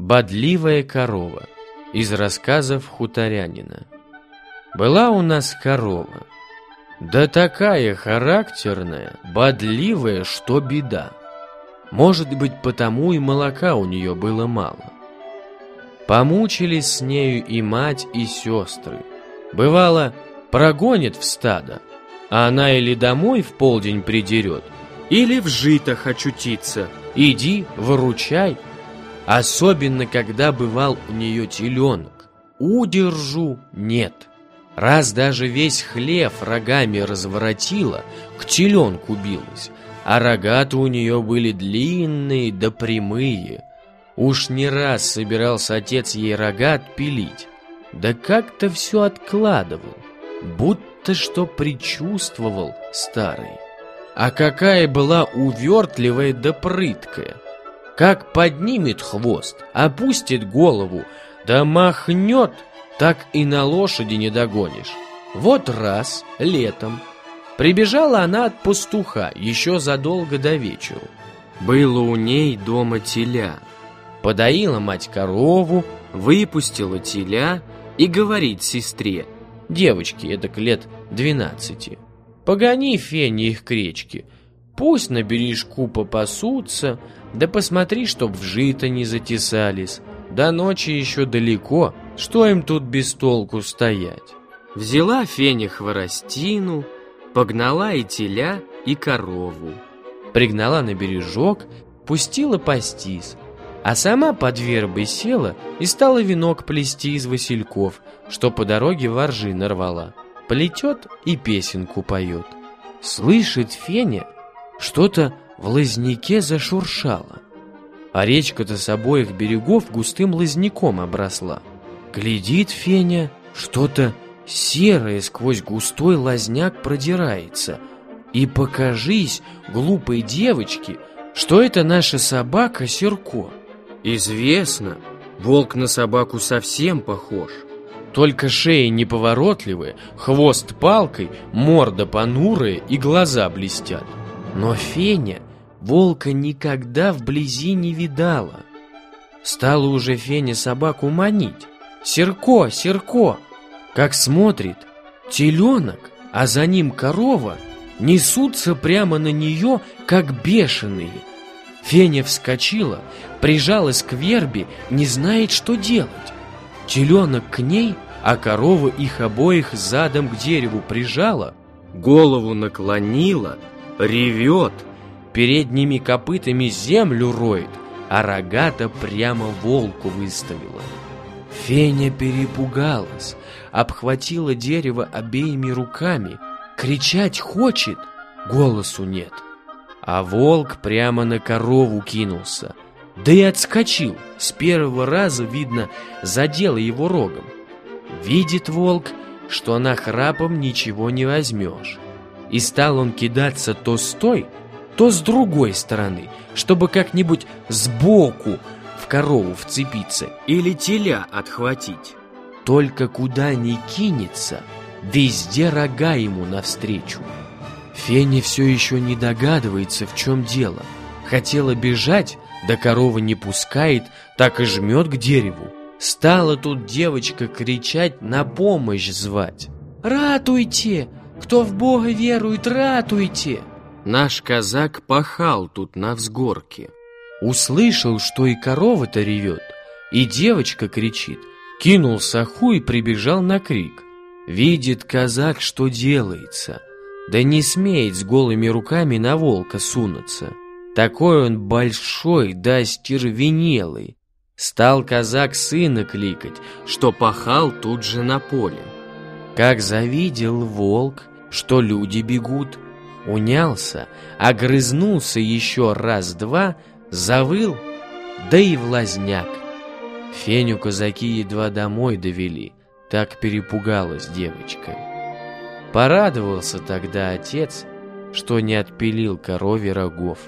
Бодливая корова из рассказов хуторянина. Была у нас корова, да такая характерная, бодливая, что беда. Может быть, потому и молока у нее было мало. Помучились с нею и мать, и сестры. Бывало, прогонит в стадо, а она или домой в полдень придерет, или в житах очутиться. Иди, выручай. Особенно, когда бывал у нее теленок. Удержу нет. Раз даже весь хлев рогами разворотила, к теленку билась, а рога-то у нее были длинные да прямые. Уж не раз собирался отец ей рога отпилить, да как-то все откладывал, будто что предчувствовал старый. А какая была увертливая да прыткая! Как поднимет хвост, опустит голову, да махнет, так и на лошади не догонишь. Вот раз, летом, прибежала она от пастуха еще задолго до вечера. Было у ней дома теля. Подоила мать корову, выпустила теля и говорит сестре, девочке эдак лет двенадцати, Погони, Феня, их к речке. Пусть на бережку попасутся, да посмотри, чтоб в жито не затесались. До ночи еще далеко, что им тут без толку стоять? Взяла Феня хворостину, погнала и теля, и корову. Пригнала на бережок, пустила пастись, а сама под вербой села и стала венок плести из васильков, что по дороге воржи нарвала плетет и песенку поет. Слышит Феня, что-то в лозняке зашуршало, а речка-то с обоих берегов густым лозняком обросла. Глядит Феня, что-то серое сквозь густой лозняк продирается. И покажись глупой девочке, что это наша собака Серко. Известно, волк на собаку совсем похож. Только шея неповоротливая, хвост палкой, морда понурая и глаза блестят. Но Феня волка никогда вблизи не видала. Стала уже Феня собаку манить. «Серко, Серко!» Как смотрит, теленок, а за ним корова, несутся прямо на нее, как бешеные. Феня вскочила, прижалась к вербе, не знает, что делать. Теленок к ней, а корова их обоих задом к дереву прижала, голову наклонила, ревет, передними копытами землю роет, а рогата прямо волку выставила. Феня перепугалась, обхватила дерево обеими руками, кричать хочет, голосу нет. А волк прямо на корову кинулся — да и отскочил. С первого раза, видно, задела его рогом. Видит волк, что она храпом ничего не возьмешь. И стал он кидаться то с той, то с другой стороны, чтобы как-нибудь сбоку в корову вцепиться или теля отхватить. Только куда ни кинется, везде рога ему навстречу. Феня все еще не догадывается, в чем дело. Хотела бежать, да корова не пускает, так и жмет к дереву. Стала тут девочка кричать, на помощь звать. «Ратуйте! Кто в Бога верует, ратуйте!» Наш казак пахал тут на взгорке. Услышал, что и корова-то ревет, и девочка кричит. Кинул саху и прибежал на крик. Видит казак, что делается, да не смеет с голыми руками на волка сунуться. Такой он большой да остервенелый. Стал казак сына кликать, что пахал тут же на поле. Как завидел волк, что люди бегут, унялся, огрызнулся еще раз-два, завыл, да и в лазняк. Феню казаки едва домой довели, так перепугалась девочка. Порадовался тогда отец, что не отпилил корове рогов.